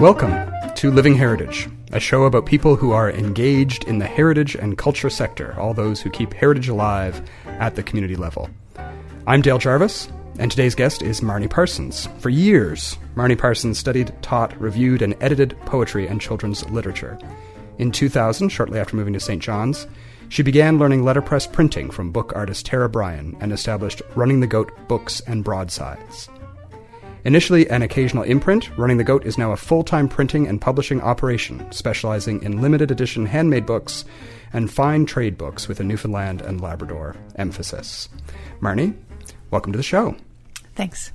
Welcome to Living Heritage, a show about people who are engaged in the heritage and culture sector, all those who keep heritage alive at the community level. I'm Dale Jarvis, and today's guest is Marnie Parsons. For years, Marnie Parsons studied, taught, reviewed, and edited poetry and children's literature. In 2000, shortly after moving to St. John's, she began learning letterpress printing from book artist Tara Bryan and established Running the Goat Books and Broadsides. Initially an occasional imprint, Running the Goat is now a full time printing and publishing operation, specializing in limited edition handmade books and fine trade books with a Newfoundland and Labrador emphasis. Marnie, welcome to the show. Thanks.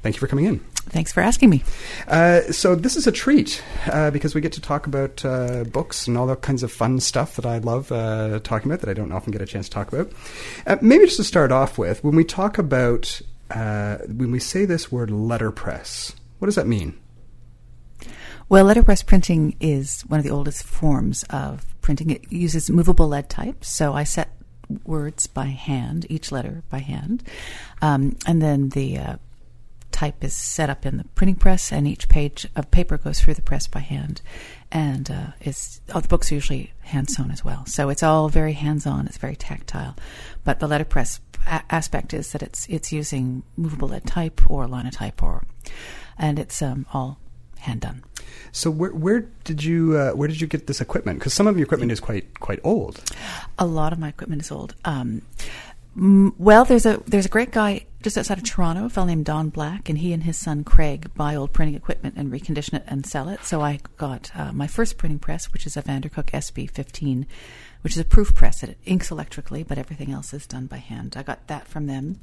Thank you for coming in. Thanks for asking me. Uh, so this is a treat uh, because we get to talk about uh, books and all that kinds of fun stuff that I love uh, talking about that I don't often get a chance to talk about. Uh, maybe just to start off with, when we talk about uh, when we say this word letterpress, what does that mean? Well, letterpress printing is one of the oldest forms of printing. It uses movable lead type, so I set words by hand, each letter by hand, um, and then the uh, type is set up in the printing press, and each page of paper goes through the press by hand. And uh, it's all the books are usually hand sewn as well, so it's all very hands on. It's very tactile, but the letterpress a- aspect is that it's it's using movable lead type or linotype, or and it's um, all hand done. So where where did you uh, where did you get this equipment? Because some of your equipment is quite quite old. A lot of my equipment is old. Um, well, there's a there's a great guy just outside of Toronto, a fellow named Don Black, and he and his son Craig buy old printing equipment and recondition it and sell it. So I got uh, my first printing press, which is a Vandercook SP 15, which is a proof press. It inks electrically, but everything else is done by hand. I got that from them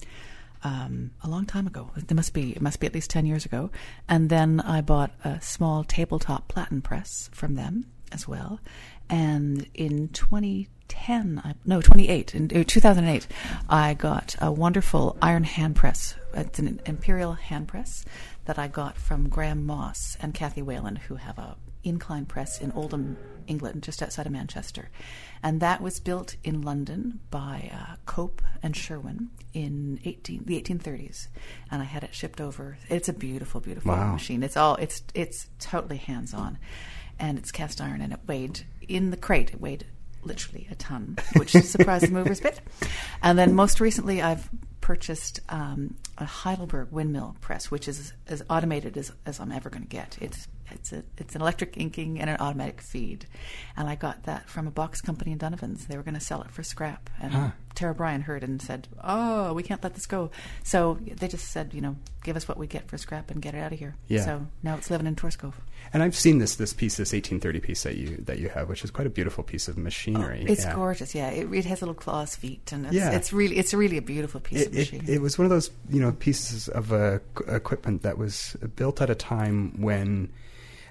um, a long time ago. It must be it must be at least ten years ago. And then I bought a small tabletop platen press from them as well. And in 2010, I, no 28, in uh, 2008, I got a wonderful iron hand press. It's an imperial hand press that I got from Graham Moss and Kathy Whalen, who have a incline press in Oldham, England, just outside of Manchester. And that was built in London by uh, Cope and Sherwin in 18, the 1830s. And I had it shipped over. It's a beautiful, beautiful Wow. machine. It's all it's it's totally hands on, and it's cast iron. And it weighed in the crate. It weighed literally a ton, which surprised the movers a bit. And then most recently, I've purchased um, a Heidelberg windmill press, which is as automated as, as I'm ever going to get. It's it's a, it's an electric inking and an automatic feed, and I got that from a box company in Donovan's. They were going to sell it for scrap, and Huh. Tara Bryan heard it and said, "Oh, we can't let this go." So they just said, you know, give us what we get for scrap and get it out of here. Yeah. So now it's living in Tors Cove. And I've seen this this piece, this 1830 piece that you that you have, which is quite a beautiful piece of machinery. It's Yeah. gorgeous. Yeah, it, it has little claws feet, and it's, Yeah. it's really it's really a beautiful piece It, of it, it was one of those you know pieces of uh, equipment that was built at a time when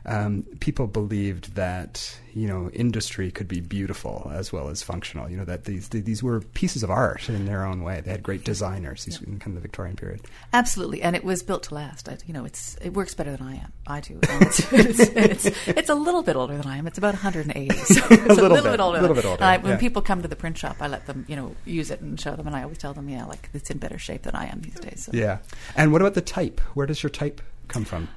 um, people believed that you know industry could be beautiful as well as functional. You know that these these were pieces of art in their own way. They had great designers these, in kind of the Victorian period. Absolutely, and it was built to last. I, you know, it's it works better than I am. I do. It's, it's, it's, it's a little bit older than I am. It's about 180, so it's a little little, bit, bit, older. little bit older, I, when yeah. people come to the print shop, I let them you know use it and show them, and I always tell them, yeah, like it's in better shape than I am these days. So. Yeah. And what about the type? Where does your type come from?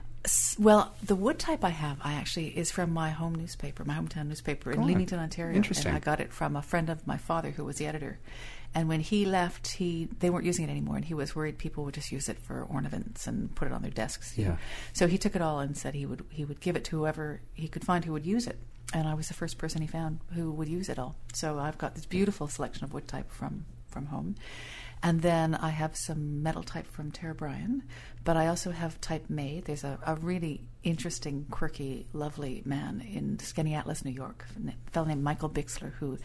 Well, the wood type I have, I actually is from my home newspaper, my hometown newspaper in Oh, Leamington, Ontario. interesting. And I got it from a friend of my father who was the editor. And when he left, he they weren't using it anymore, and he was worried people would just use it for ornaments and put it on their desks. Yeah. So he took it all and said he would he would give it to whoever he could find who would use it. And I was the first person he found who would use it all. So I've got this beautiful selection of wood type from from home. And then I have some metal type from Tara Bryan, but I also have type made. There's a, a really interesting, quirky, lovely man in Skaneateles, New York, a fellow named Michael Bixler, who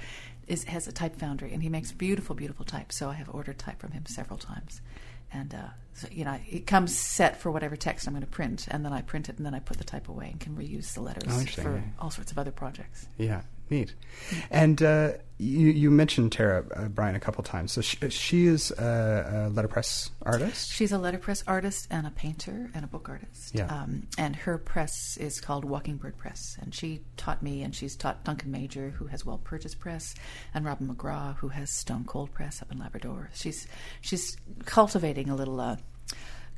is, has a type foundry, and he makes beautiful, beautiful type. So I have ordered type from him several times. And, uh, so, you know, it comes set for whatever text I'm going to print, and then I print it, and then I put the type away and can reuse the letters Oh, for yeah. all sorts of other projects. Yeah, neat. And uh, you, you mentioned Tara uh, Bryan a couple times. So she, she is a, a letterpress artist. She's a letterpress artist and a painter and a book artist. Yeah. Um, and her press is called Walking Bird Press. And she taught me, and she's taught Duncan Major, who has Well Purchase Press, and Robin McGrath, who has Stone Cold Press up in Labrador. She's she's cultivating a little uh,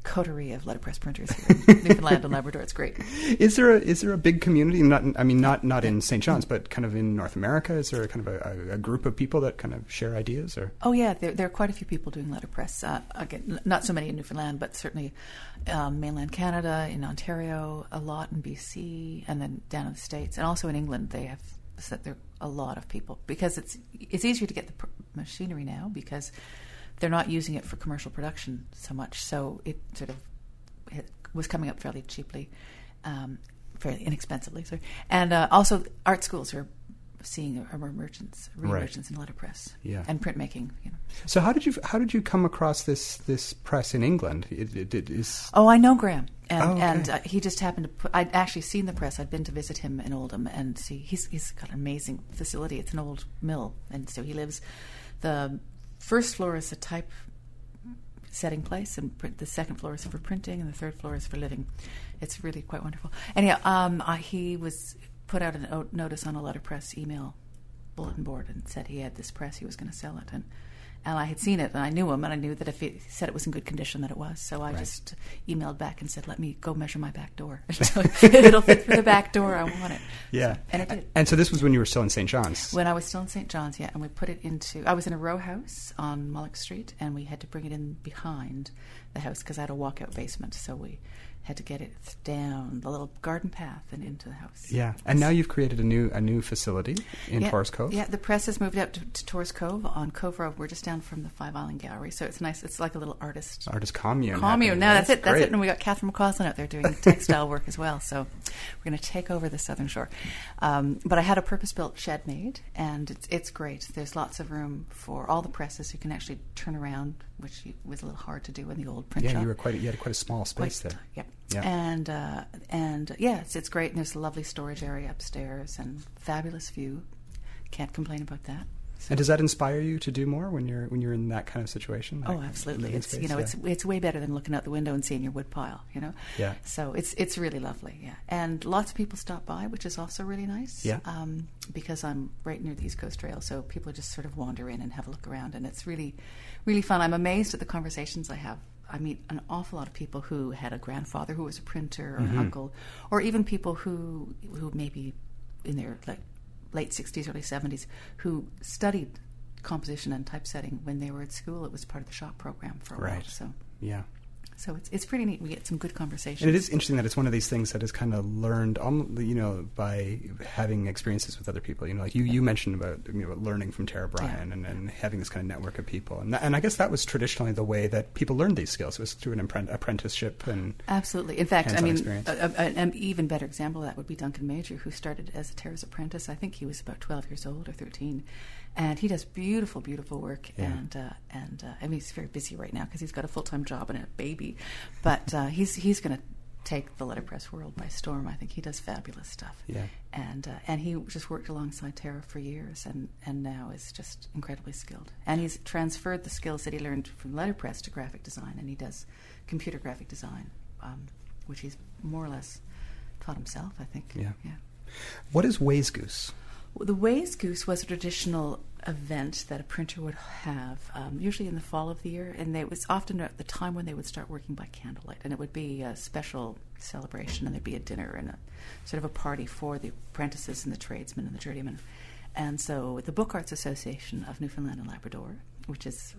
coterie of letterpress printers here in Newfoundland and Labrador. It's great. Is there a, is there a big community? Not I mean not not in St. John's, but kind of in North America. Is there kind of a, a group of people that kind of share ideas? Or oh yeah, there, there are quite a few people doing letterpress. Uh, again, not so many in Newfoundland, but certainly um, mainland Canada, in Ontario, a lot in BC, and then down in the states, and also in England. They have there are a lot of people because it's it's easier to get the pr- machinery now because they're not using it for commercial production so much. So it sort of it was coming up fairly cheaply, um, fairly inexpensively. Sorry. And uh, also, art schools are seeing emergence, re-emergence right. in letterpress yeah. and printmaking. You know. So how did you how did you come across this this press in England? It, it, it is... Oh, I know Graham, and, oh, okay. and uh, he just happened to. put... I'd actually seen the press. I'd been to visit him in Oldham, and see he's he's got an amazing facility. It's an old mill, and so he lives. The first floor is a type setting place, and print, the second floor is for printing, and the third floor is for living. It's really quite wonderful. Anyhow, um, he was put out a notice on a letterpress email bulletin board and said he had this press, he was going to sell it, and and I had seen it and I knew him and I knew that if he said it was in good condition that it was. So I right. just emailed back and said, "Let me go measure my back door. It'll fit through the back door. I want it." Yeah, so, and it did. And so this was when you were still in St. John's. When I was still in St. John's, yeah, and we put it into. I was in a row house on Mullock Street, and we had to bring it in behind the house because I had a walkout basement. So we had to get it down the little garden path and into the house. Yeah, and now you've created a new a new facility in yeah, Tors Cove. Yeah, the press has moved out to, to Tors Cove on Cove Road. We're just down from the Five Island Gallery, so it's nice. It's like a little artist artist commune. Commune. No, that's, that's it. That's it. And we got Catherine McCausland out there doing textile work as well. So we're going to take over the Southern Shore. Um, but I had a purpose built shed made, and it's it's great. There's lots of room for all the presses. You can actually turn around, which was a little hard to do in the old print yeah, shop. you were quite. You had quite a small space quite, there. Yep. Yeah. And uh, and yeah, it's, it's great. And there's a lovely storage area upstairs and fabulous view. Can't complain about that. So. And does that inspire you to do more when you're when you're in that kind of situation? Like oh, absolutely. It's space? you know yeah. it's it's way better than looking out the window and seeing your wood pile. You know. Yeah. So it's it's really lovely. Yeah. And lots of people stop by, which is also really nice. Yeah. Um, because I'm right near the East Coast Trail, so people just sort of wander in and have a look around, and it's really, really fun. I'm amazed at the conversations I have I meet an awful lot of people who had a grandfather who was a printer or mm-hmm. an uncle, or even people who who maybe in their like late sixties, early seventies, who studied composition and typesetting when they were at school. It was part of the shop program for a right. while. So yeah, so it's it's pretty neat. We get some good conversations. And it is interesting that it's one of these things that is kind of learned, you know, by having experiences with other people. You know, like you, you mentioned about you know learning from Tara Bryan yeah. and, and having this kind of network of people, and that, and I guess that was traditionally the way that people learned these skills was through an apprenticeship and absolutely. In fact, I mean, a, a, an even better example of that would be Duncan Major, who started as a Tara's apprentice. I think he was about twelve years old or thirteen and he does beautiful, beautiful work. Yeah. And uh, and uh, I mean, he's very busy right now because he's got a full time job and a baby, but uh, he's he's going to take the letterpress world by storm. I think he does fabulous stuff. Yeah. And uh, and he just worked alongside Tara for years, and and now is just incredibly skilled. And he's transferred the skills that he learned from letterpress to graphic design, and he does computer graphic design, um, which he's more or less taught himself. I think. Yeah. Yeah. What is Wayzgoose? The Wayzgoose was a traditional event that a printer would have, um, usually in the fall of the year, and it was often at the time when they would start working by candlelight, and it would be a special celebration, and there'd be a dinner and a sort of a party for the apprentices and the tradesmen and the journeymen. And so the Book Arts Association of Newfoundland and Labrador, which is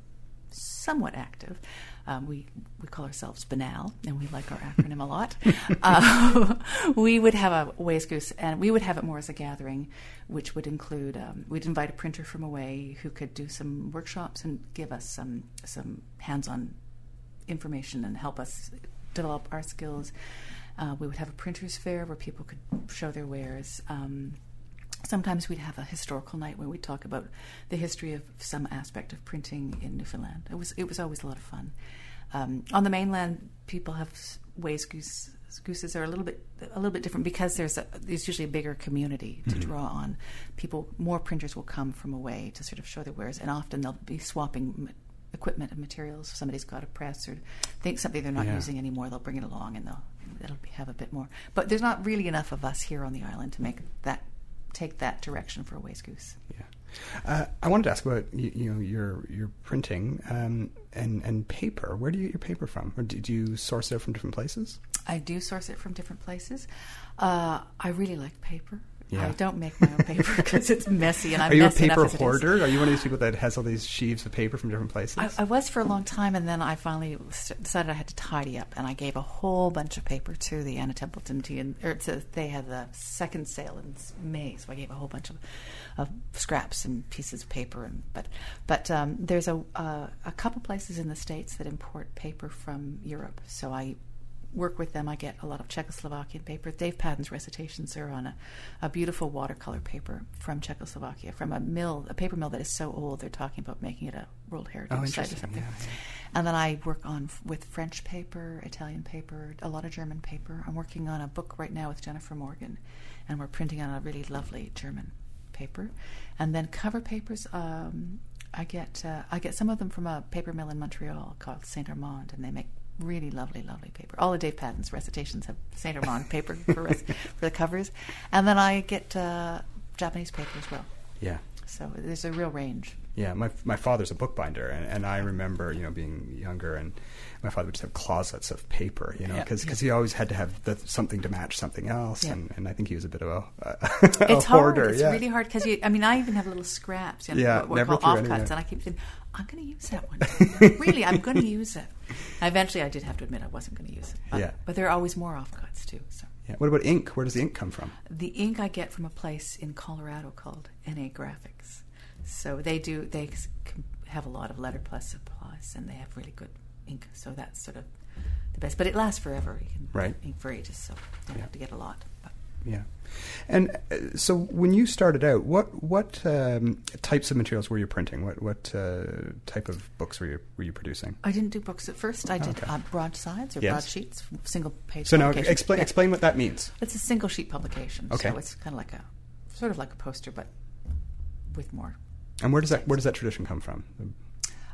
somewhat active. Um, we we call ourselves Banal, and we like our acronym a lot. Uh, we would have a Wayzgoose, and we would have it more as a gathering, which would include um, we'd invite a printer from away who could do some workshops and give us some some hands-on information and help us develop our skills. Uh, we would have a printers fair where people could show their wares. Um, sometimes we'd have a historical night where we'd talk about the history of some aspect of printing in Newfoundland. It was it was always a lot of fun. Um, on the mainland, people have wayzgoose, gooses are a little bit a little bit different because there's a, there's usually a bigger community to mm-hmm. draw on. People more printers will come from away to sort of show their wares, and often they'll be swapping equipment and materials. Somebody's got a press or think something they're not yeah. using anymore, they'll bring it along and they'll it'll be, have a bit more. But there's not really enough of us here on the island to make that take that direction for a wayzgoose. Yeah. Uh, I wanted to ask about you, you know your your printing um, and and paper. Where do you get your paper from? Or do, do you source it from different places? I do source it from different places. Uh, I really like paper. Yeah. I don't make my own paper because it's messy and I'm Are you a paper as it is. hoarder? Are you one of these people that has all these sheaves of paper from different places? I, I was for a long time, and then I finally decided I had to tidy up, and I gave a whole bunch of paper to the Anna Templeton Tea, and or to, they had the second sale in May, so I gave a whole bunch of, of scraps and pieces of paper, and but but um, there's a uh, a couple places in the states that import paper from Europe, so I work with them. I get a lot of Czechoslovakian paper. Dave Paddon's recitations are on a, a beautiful watercolor paper from Czechoslovakia, from a mill, a paper mill that is so old. They're talking about making it a World Heritage Oh, site or something. Yeah, yeah. And then I work on with French paper, Italian paper, a lot of German paper. I'm working on a book right now with Jennifer Morgan, and we're printing on a really lovely German paper. And then cover papers, um, I get uh, I get some of them from a paper mill in Montreal called Saint Armand, and they make really lovely, lovely paper. All of Dave Paddon's recitations have Saint Armand paper for res- for the covers, and then I get uh, Japanese paper as well. Yeah. So there's a real range. Yeah, my my father's a bookbinder, and, and I remember you know being younger, and my father would just have closets of paper, you know, Yeah. because he always had to have the, something to match something else, Yeah. and, and I think he was a bit of a, a, it's hoarder. hard. It's yeah. really hard because you. I mean, I even have little scraps. You know, Yeah, what, what never called offcuts, yeah. and I keep thinking, I'm going to use that one. really, I'm going to use it. Eventually, I did have to admit I wasn't going to use it. But, Yeah. but there are always more offcuts too. So Yeah. What about ink? Where does the ink come from? the ink I get from a place in Colorado called NA Graphics. So they do. They have a lot of letterpress supplies, and they have really good ink. So that's sort of the best. But it lasts forever. You can Right. ink for ages, so you don't Yeah. have to get a lot. But Yeah. And uh, so when you started out, what what um, types of materials were you printing? What what uh, type of books were you were you producing? I didn't do books at first. I did Okay. uh, broadsides or Yes. broadsheets, single page. So now explain Yeah. explain what that means. It's a single sheet publication. Okay. So it's kind of like a, sort of like a poster, but with more. And where does that where does that tradition come from?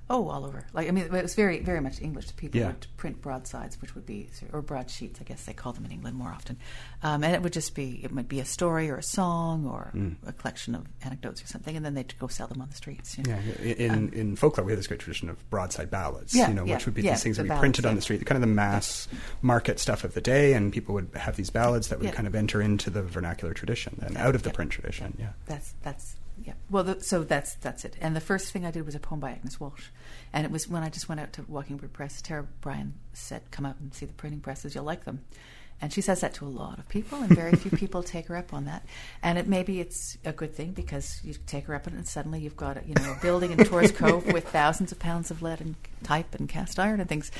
Oh, all over. Like I mean, it was very, very much English. People Yeah. would print broadsides, which would be or broadsheets. I guess they call them in England more often. Um, and it would just be it might be a story or a song or Mm. a collection of anecdotes or something, and then they'd go sell them on the streets. You know? Yeah, in Um, in folklore we have this great tradition of broadside ballads, Yeah, you know, yeah, which would be these things the that we printed on the street, kind of the mass market stuff of the day, and people would have these ballads that would kind of enter into the vernacular tradition and out of the print tradition. Yeah. That's that's yeah. Well, the, so that's that's it. And the first thing I did was a poem by Agnes Walsh, and it was when I just went out to Walking Bird Press. Tara Bryan said, "Come out and see the printing presses. You'll like them." And she says that to a lot of people, and very few people take her up on that. And it maybe it's a good thing because you take her up on it, and suddenly you've got a, you know a building in Torres Cove with thousands of pounds of lead and type and cast iron and things.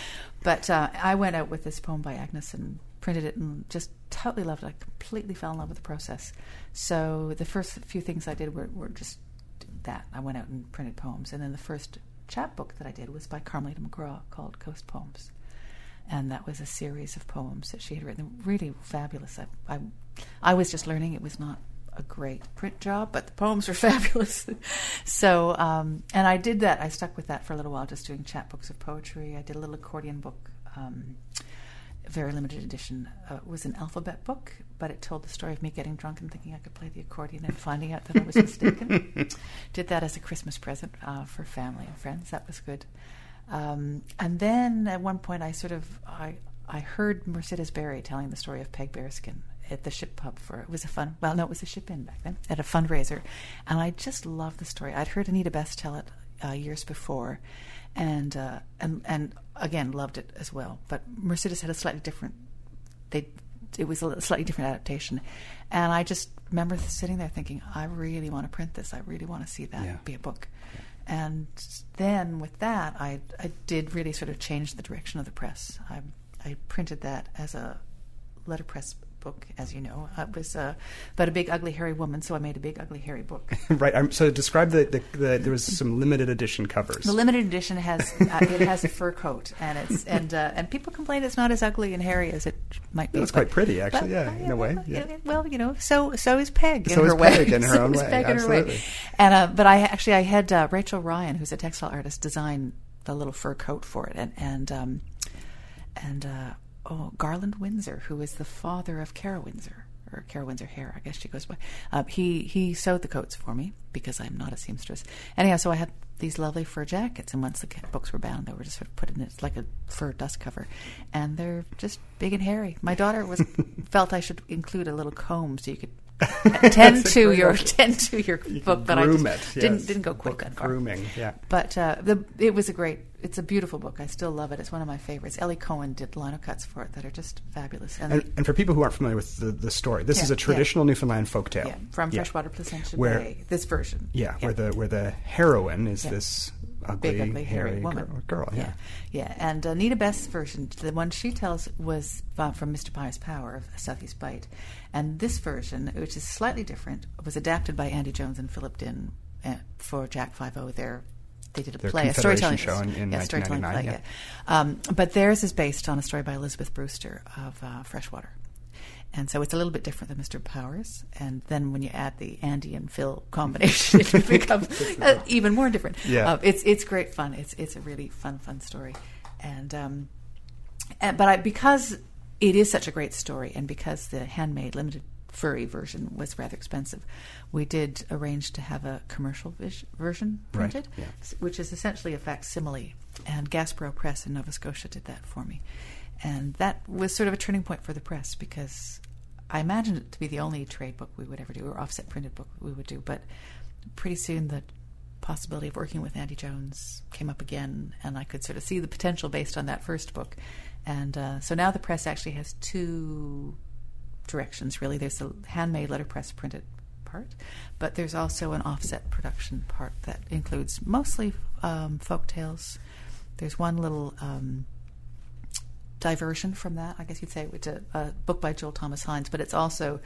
But uh, I went out with this poem by Agnes and printed it and just totally loved it. I completely fell in love with the process. So the first few things I did were, were just that. I went out and printed poems. And then the first chapbook that I did was by Carmelita McGrath called Coast Poems. And that was a series of poems that she had written. Really fabulous. I, I, I was just learning it was not a great print job, but the poems were fabulous. so, um, and I did that. I stuck with that for a little while, just doing chapbooks of poetry. I did a little accordion book. Um, very limited edition. Uh, was an alphabet book, but it told the story of me getting drunk and thinking I could play the accordion and finding out that I was mistaken. Did that as a Christmas present uh, for family and friends. That was good. Um, and then at one point, I sort of I I heard Mercedes Berry telling the story of Peg Bearskin at the ship pub for it was a fun well no it was a ship in back then at a fundraiser and I just loved the story I'd heard Anita Best tell it uh, years before and uh, and and again loved it as well. But Mercedes had a slightly different they it was a slightly different adaptation. And I just remember sitting there thinking I really want to print this. I really want to see that Yeah. be a book. And then with that I I did really sort of change the direction of the press. I I printed that as a letterpress book as you know it was uh, about a big ugly hairy woman so I made a big ugly hairy book right. Um, so describe the, the, the there was some limited edition covers. The limited edition has uh, it has a fur coat and it's and uh, and people complain it's not as ugly and hairy as it might be. That's but- quite pretty, actually. but, yeah, uh, in a way. well, Yeah. you Well, you know, so so is Peg in So her is way. Peg in her So own is way, Peg in her way. absolutely. And uh, but I actually I had uh, Rachel Ryan, who's a textile artist, design the little fur coat for it, and and um, and uh, oh Garland Windsor, who is the father of Kara Windsor. or Carol Windsor Hare, I guess she goes by. Uh, he he sewed the coats for me because I'm not a seamstress. Anyhow, so I had these lovely fur jackets, and once the books were bound, they were just sort of put in it like a fur dust cover, and they're just big and hairy. My daughter was felt I should include a little comb so you could tend to your tend to your book, but I just it, didn't didn't go quite Book that far. Grooming, yeah. But uh, the it was a great. It's a beautiful book. I still love it. It's one of my favorites. Ellie Cohen did lino cuts for it that are just fabulous. And, And, and for people who aren't familiar with the, the story, this Yeah, is a yeah. traditional Newfoundland folktale. yeah, from Yeah. Freshwater Placentia Where- Bay. This version. Yeah, where the where the heroine is Yeah. this ugly, big, ugly, hairy woman. girl. girl, yeah. yeah, yeah. And Anita Best's version, the one she tells, was uh, from Mr. Pius Power of Southeast Bight, and this version, which is slightly different, was adapted by Andy Jones and Philip Dinn uh, for Jack Five O. Their they did a Their play, a storytelling show in- in yeah, storytelling 1999, play. Yeah. Um, but theirs is based on a story by Elizabeth Brewster of uh, Freshwater. And so it's a little bit different than Mr. Powers. And then when you add the Andy and Phil combination, it becomes uh, even more different. Yeah. Uh, it's it's great fun. It's it's a really fun fun story. And um, and, but I, because it is such a great story, and because the handmade limited furry version was rather expensive, we did arrange to have a commercial vis- version Right, printed, yeah. which is essentially a facsimile. And Gaspereau Press in Nova Scotia did that for me, and that was sort of a turning point for the press because I imagined it to be the only trade book we would ever do or offset printed book we would do, but pretty soon the possibility of working with Andy Jones came up again, and I could sort of see the potential based on that first book. And uh, so now the press actually has two directions, really. There's the handmade letterpress printed part, but there's also an offset production part that includes mostly um, folk tales. There's one little um, diversion from that, I guess you'd say, which is a, a book by Joel Thomas Hynes, but it's also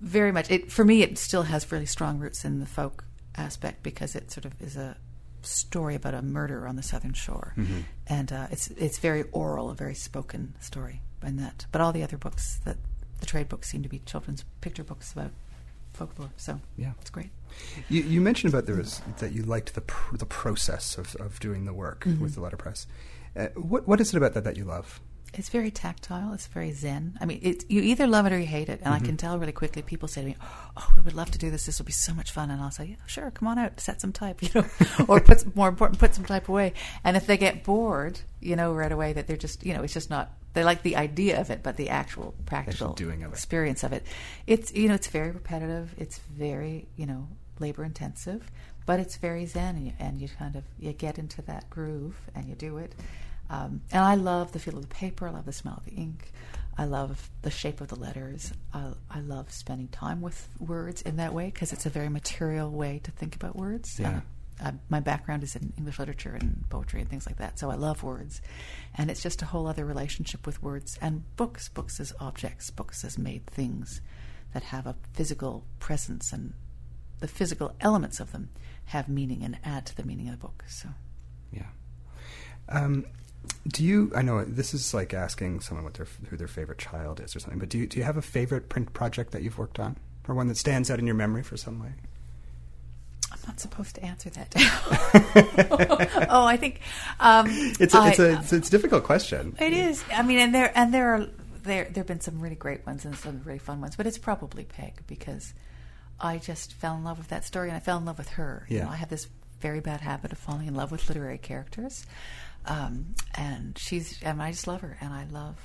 very much it for me it still has really strong roots in the folk aspect because it sort of is a story about a murder on the southern shore and uh, it's it's very oral a very spoken story and that but all the other books that the trade books seem to be children's picture books about folklore so Yeah. it's great You, you mentioned about there was that you liked the pr- the process of, of doing the work Mm-hmm. with the letterpress. Uh, what what is it about that that you love? It's very tactile. It's very zen. I mean, it, you either love it or you hate it. And I can tell really quickly. People say to me, "Oh, we would love to do this. This will be so much fun." And I'll say, "Yeah, sure. Come on out. Set some type, you know, or put some, more important, put some type away." And if they get bored, you know, right away that they're just, you know, it's just not. They like the idea of it, but the actual practical doing of it. experience of it, it's you know, it's very repetitive. It's very you know, labor intensive, but it's very zen, and you, and you kind of you get into that groove and you do it. Um, and I love the feel of the paper. I love the smell of the ink. I love the shape of the letters. I, I love spending time with words in that way because it's a very material way to think about words. Yeah. Uh, my background is in English literature and poetry and things like that, so I love words. And it's just a whole other relationship with words and books. Books as objects, books as made things that have a physical presence, and the physical elements of them have meaning and add to the meaning of the book. So. Yeah. Um, do you? I know this is like asking someone what their who their favorite child is or something. But do you do you have a favorite print project that you've worked on, or one that stands out in your memory for some way? Not supposed to answer that. oh, I think um, It's a, I- it's a it's, it's a difficult question. It is. I mean, and there and there are there there have been some really great ones and some really fun ones, but it's probably Peg because I just fell in love with that story and I fell in love with her. You Yeah. know, I have this very bad habit of falling in love with literary characters, um, and she's and I just love her and I love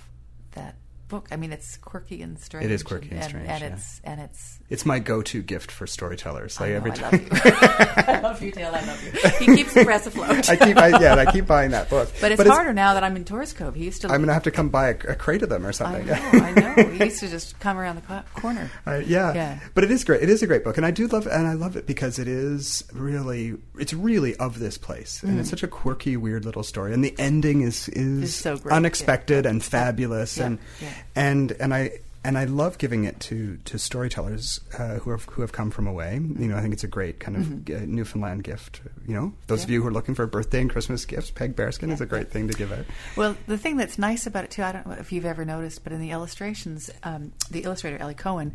that book. I mean, it's quirky and strange. It is quirky and and, strange, and yeah. it's and it's It's my go-to gift for storytellers. I Like know, every I time. love you. I love you, Dale. I love you. He keeps the press afloat. I keep, I, yeah, I keep buying that book. but it's harder now that I'm in Tors Cove. He used to. I'm gonna have to come buy a, a crate of them or I something. know. I know. He used to just come around the co- corner. Uh, yeah. Yeah. but it is great. It is a great book, and I do love, and I love it because it is really, it's really of this place, and it's such a quirky, weird little story, and the ending is is Mm. So great, unexpected and fabulous, Yeah, and yeah. And and I. And I love giving it to, to storytellers uh, who have who have come from away. You know, I think it's a great kind of uh, Newfoundland gift. You know, those of Mm-hmm. You who are looking for birthday and Christmas gifts, Peg Bearskin is a great thing to give out. Well, the thing that's nice about it too, I don't know if you've ever noticed, but in the illustrations, um, the illustrator Ellie Cohen,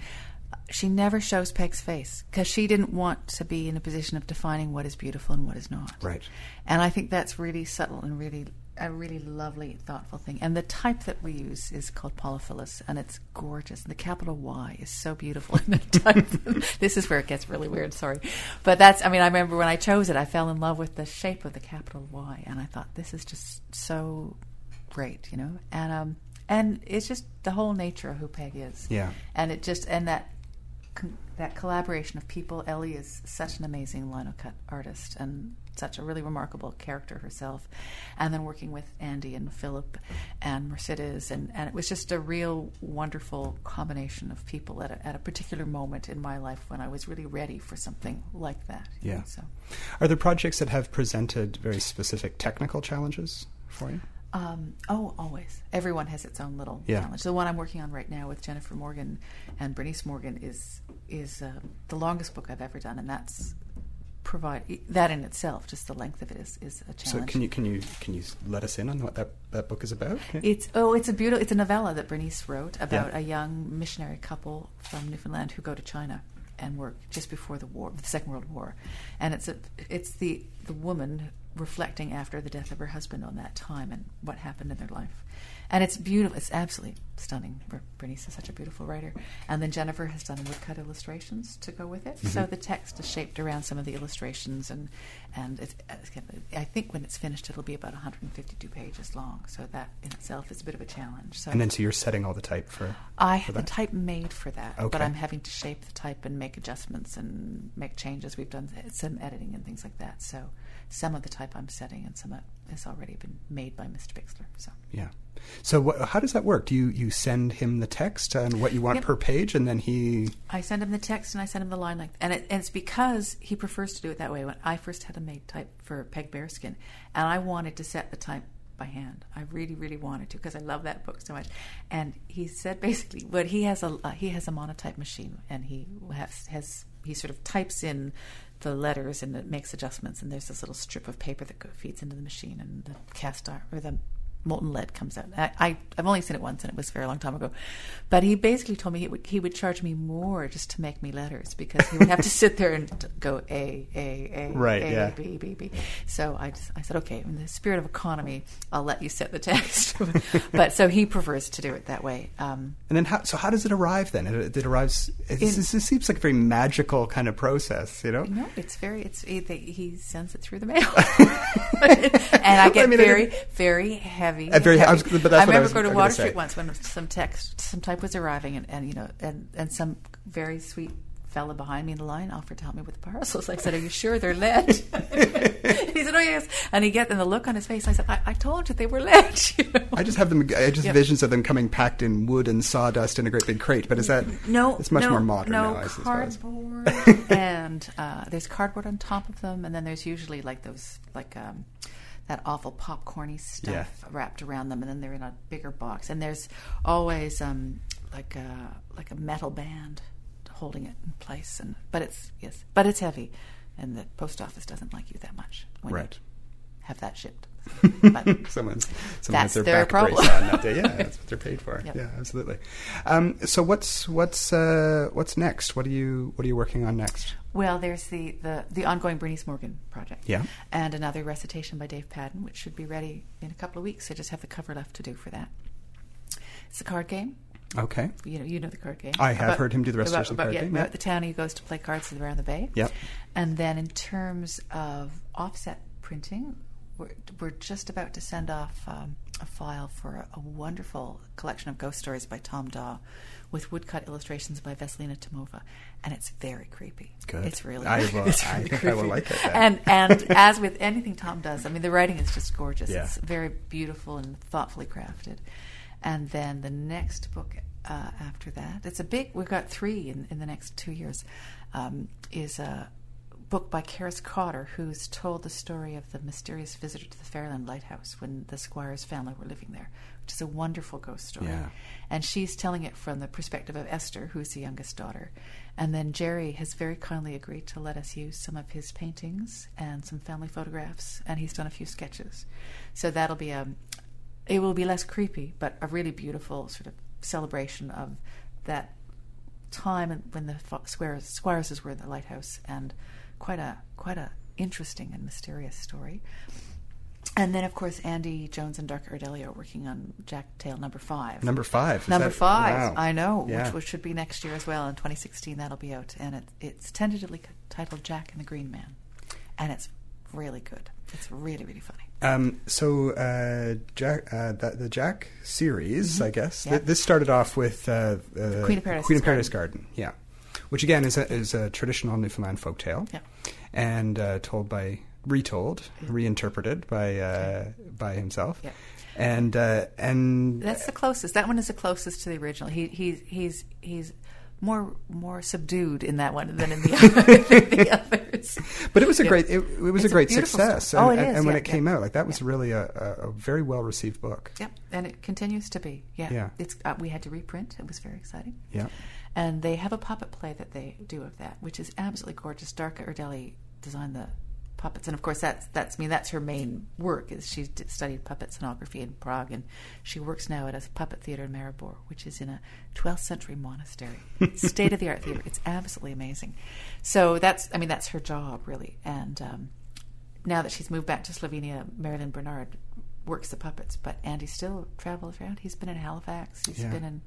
she never shows Peg's face because she didn't want to be in a position of defining what is beautiful and what is not. Right. And I think that's really subtle and really a really lovely, thoughtful thing. And the type that we use is called Poliphilus, and it's gorgeous. And the capital Y is so beautiful in the type. this is where it gets really weird. Sorry, but that's. I mean, I remember when I chose it, I fell in love with the shape of the capital Y, and I thought this is just so great, you know. And um, and it's just the whole nature of who Peg is. Yeah. And it just and that that collaboration of people. Ellie is such an amazing lino cut artist and such a really remarkable character herself. And then working with Andy and Philip and Mercedes, and, and it was just a real wonderful combination of people at a, at a particular moment in my life when I was really ready for something like that. Yeah. know, so. Are there projects that have presented very specific technical challenges for you? Um, oh, always. Everyone has its own little Yeah. challenge. The one I'm working on right now with Jennifer Morgan and Bernice Morgan is is uh, the longest book I've ever done, and that's provide that in itself. Just the length of it is, is a challenge. So can you can you can you let us in on what that, that book is about? It's oh, it's a beautiful. It's a novella that Bernice wrote about Yeah. a young missionary couple from Newfoundland who go to China and work just before the war, the Second World War, and it's a it's the the woman reflecting after the death of her husband on that time and what happened in their life, and it's beautiful. It's absolutely stunning. Bernice is such a beautiful writer, and then Jennifer has done woodcut illustrations to go with it. So mm-hmm. the text is shaped around some of the illustrations, and and it's, it's kind of- I think when it's finished, it'll be about 152 pages long. So that in itself is a bit of a challenge. So And then so you're setting all the type for I have the type made for that, Okay. but I'm having to shape the type and make adjustments and make changes. We've done some editing and things like that. So some of the type I'm setting, and some of it has already been made by Mr. Bixler. So Yeah. So what, how does that work? Do you, you send him the text and what you want Yep. per page, and then he? I send him the text and I send him the line length, and, it, and it's because he prefers to do it that way. When I first had a made type for Peg Bearskin, and I wanted to set the type by hand. I really, really wanted to because I love that book so much. And he said basically, but he has a uh, he has a monotype machine, and he has has he sort of types in the letters and it makes adjustments. And there's this little strip of paper that feeds into the machine, and the cast iron or the molten lead comes out. I, I I've only seen it once, and it was a very long time ago. But he basically told me he would he would charge me more just to make me letters because he would have to sit there and go A A A Right, A yeah. B B B. So I just, I said okay, in the spirit of economy, I'll let you set the text. but so he prefers to do it that way. Um, And then how? So how does it arrive then? It, it arrives. It, In- this, this seems like a very magical kind of process, you know. No, it's very. It's he, he sends it through the mail, and I get I mean, very, very heavy. Uh, very- I heavy. was- but that's I remember was going to Water. Street once when some text, some type was arriving, and, and you know, and and some very sweet fella behind me in the line offered to help me with the parcels. I said, "Are you sure they're lead?" he said, "Oh yes," and he get and the look on his face. I said, "I, I told you they were lead." You know? I just have them. I just Yep. visions of them coming packed in wood and sawdust in a great big crate. But is that No, It's much no, more modern no now. I cardboard, and uh, there's cardboard on top of them, and then there's usually like those like um, that awful popcorny stuff Yeah. wrapped around them, and then they're in a bigger box, and there's always um, like a like a metal band holding it in place, and but it's yes, but it's heavy, and the post office doesn't like you that much when Right. you have that shipped. But Someone's someone That's their, their back problem. on that day. Yeah, that's what they're paid for. Yep. Yeah, absolutely. Um, so what's what's uh, what's next? What are you what are you working on next? Well, there's the, the, the ongoing Bernice Morgan project. Yeah. And another recitation by Dave Paddon, which should be ready in a couple of weeks. I just have the cover left to do for that. It's a card game. Okay. You know, you know the card game. I have heard him do the recitation about, card yeah, game, About yeah. the town he goes to play cards around the bay. Yep. And then in terms of offset printing, we're, we're just about to send off um, a file for a, a wonderful collection of ghost stories by Tom Dawe with woodcut illustrations by Veselina Tomova. And it's very creepy. Good. It's really, I will- it's I really think I will like it then. And, and as with anything Tom does, I mean, the writing is just gorgeous. Yeah. It's very beautiful and thoughtfully crafted. And then the next book uh, after that, it's a big, we've got three in, in the next two years, um, is a book by Charis Cotter, who's told the story of the mysterious visitor to the Ferryland Lighthouse when the Squire's family were living there, which is a wonderful ghost story. Yeah. And she's telling it from the perspective of Esther, who's the youngest daughter. And then Jerry has very kindly agreed to let us use some of his paintings and some family photographs, and he's done a few sketches. So that'll be a, it will be less creepy, but a really beautiful sort of celebration of that time when the Squires, Squireses were in the lighthouse, and quite a quite a interesting and mysterious story. And then, of course, Andy Jones and Darka Erdelji are working on Jack Tale number five. Number five. Number that- five, wow. I know, Yeah. which, which should be next year as well. In 2016, that'll be out, and it, it's tentatively titled Jack and the Green Man, and it's really good. It's really, really funny. Um, so uh, Jack, uh, the, the Jack series, I guess. Mm-hmm. Yeah. Th- this started off with uh, uh, Queen of Paradise's Queen of Paradise Garden. Yeah, which again is a, is a traditional Newfoundland folktale, Yeah. and uh, told by retold, reinterpreted by uh, by himself, Yeah. and uh, and That's the closest. That one is the closest to the original. He, he's he's he's more more subdued in that one than in the, other, than the others. But it was a Yeah. great it, it was It's a a great beautiful success. story. Oh, and, it is, and when yeah, it came out, like that was really a, a, a very well received book. Yep, and it continues to be. Yeah, Yeah. It's uh, we had to reprint. It was very exciting. Yeah. And they have a puppet play that they do of that, which is absolutely gorgeous. Darka Erdelji designed the puppets, and of course that's that's I mean that's her main work. Is she studied puppet scenography in Prague, and she works now at a puppet theater in Maribor, which is in a 12th century monastery, state of the art theater. It's absolutely amazing. So that's I mean that's her job really, and um, now that she's moved back to Slovenia, Marilyn Bernard works the puppets, but Andy still travels around. He's been in Halifax. He's Yeah. been in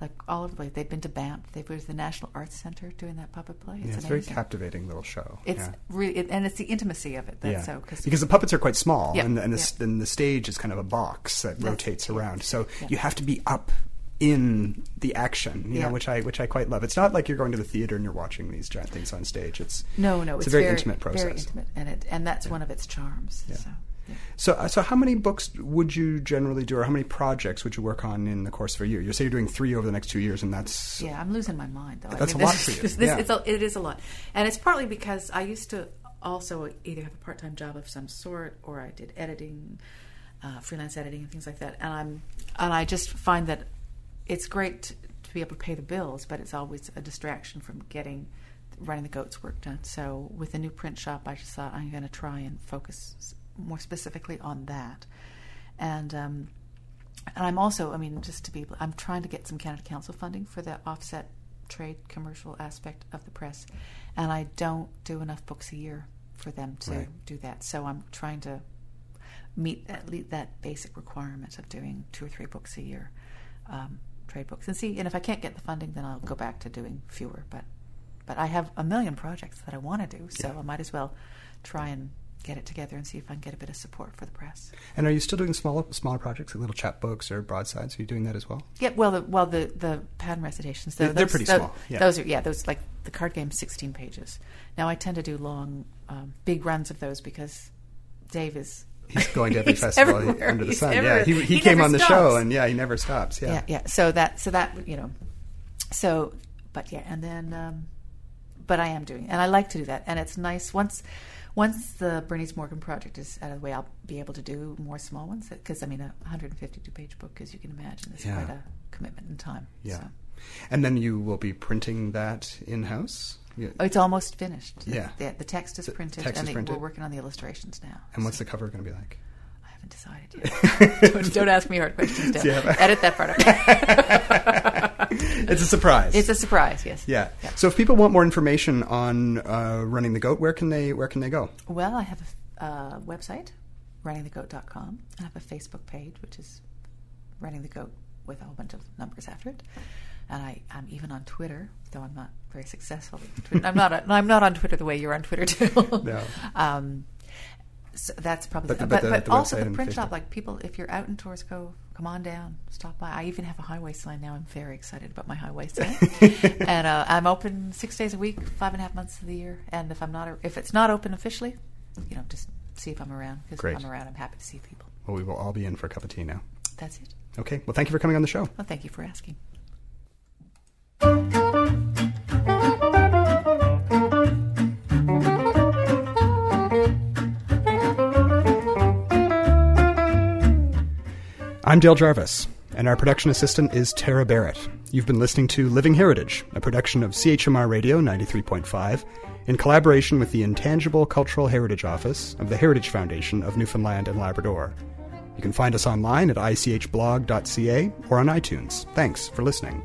like all over the place. They've been to Banff. They were to the National Arts Center doing that puppet play. It's, yeah, it's a very captivating little show. It's yeah. really, it, and it's the intimacy of it. That's yeah. so cause because the puppets are quite small, Yeah, and, and, the, and the stage is kind of a box that That's- rotates around. So you have to be up in the action, you know, which I which I quite love. It's not like you're going to the theater and you're watching these giant things on stage. It's no, no, it's, it's, a very, very, intimate process. Very intimate, and it and that's one of its charms. So. So, uh, so how many books would you generally do, or how many projects would you work on in the course of a year? You say you're doing three over the next two years, and that's Yeah, I'm losing my mind though. That's a this lot for you. This, this- Yeah. it's a, it is a lot, and it's partly because I used to also either have a part-time job of some sort, or I did editing, uh, freelance editing, and things like that. And I'm and I just find that it's great to, be able to pay the bills, but it's always a distraction from getting running the goats work done. So with the new print shop, I just thought I'm going to try and focus more specifically on that, and. Um, and I'm also, I mean, just to be, I'm trying to get some Canada Council funding for the offset trade commercial aspect of the press, and I don't do enough books a year for them to Right. do that. So I'm trying to meet at least that basic requirement of doing two or three books a year, um, trade books, and see. And if I can't get the funding, then I'll go back to doing fewer. But but I have a million projects that I want to do, so Yeah. I might as well try and get it together and see if I can get a bit of support for the press. And are you still doing smaller smaller projects, like little chapbooks or broadsides? Are you doing that as well? Yeah, well, the, well, the the Paddon recitations. They're- tho- they're pretty tho- small, yeah. Those are yeah, those like the card game, sixteen pages. Now I tend to do long, um, big runs of those because Dave is He's going to every festival everywhere. under the He's sun. everywhere. Yeah, he, he, He came on the stops. show, and yeah, he never stops. Yeah, yeah, yeah. So that so that you know, so but yeah, and then um, but I am doing, and I like to do that, and it's nice once. Once the Bernice Morgan project is out of the way, I'll be able to do more small ones because I mean, a 152 page book, as you can imagine, is Yeah. quite a commitment in time. Yeah. So. And then you will be printing that in house. Yeah. Oh, it's almost finished. Yeah. The, the text is The printed, text and is printed. we're working on the illustrations now. And what's the cover going to be like? I haven't decided yet. don't, don't ask me hard questions. Yeah. Edit that part out. It's a surprise. it's a surprise. Yes. yeah. Yeah. So if people want more information on uh, running the goat, where can they where can they go? Well, I have a uh, website, runningthegoat.com. And I have a Facebook page, which is Running the Goat with a whole bunch of numbers after it. And I, I'm even on Twitter, though I'm not very successful. I'm not. On, I'm not on Twitter the way you're on Twitter too. No. Um, so that's probably. But the, the- but but but, the- the also the print shop. Like people, if you're out in Torsco, come on down, stop by. I even have a highway sign now. I'm very excited about my highway sign, and uh, I'm open six days a week, five and a half months of the year. And if I'm not, if it's not open officially, you know, just see if I'm around. Because if I'm around, I'm happy to see people. Well, we will all be in for a cup of tea now. That's it. Okay. Well, thank you for coming on the show. Well, thank you for asking. I'm Dale Jarvis, and our production assistant is Tara Barrett. You've been listening to Living Heritage, a production of CHMR Radio 93.5, in collaboration with the Intangible Cultural Heritage Office of the Heritage Foundation of Newfoundland and Labrador. You can find us online at ichblog.ca or on iTunes. Thanks for listening.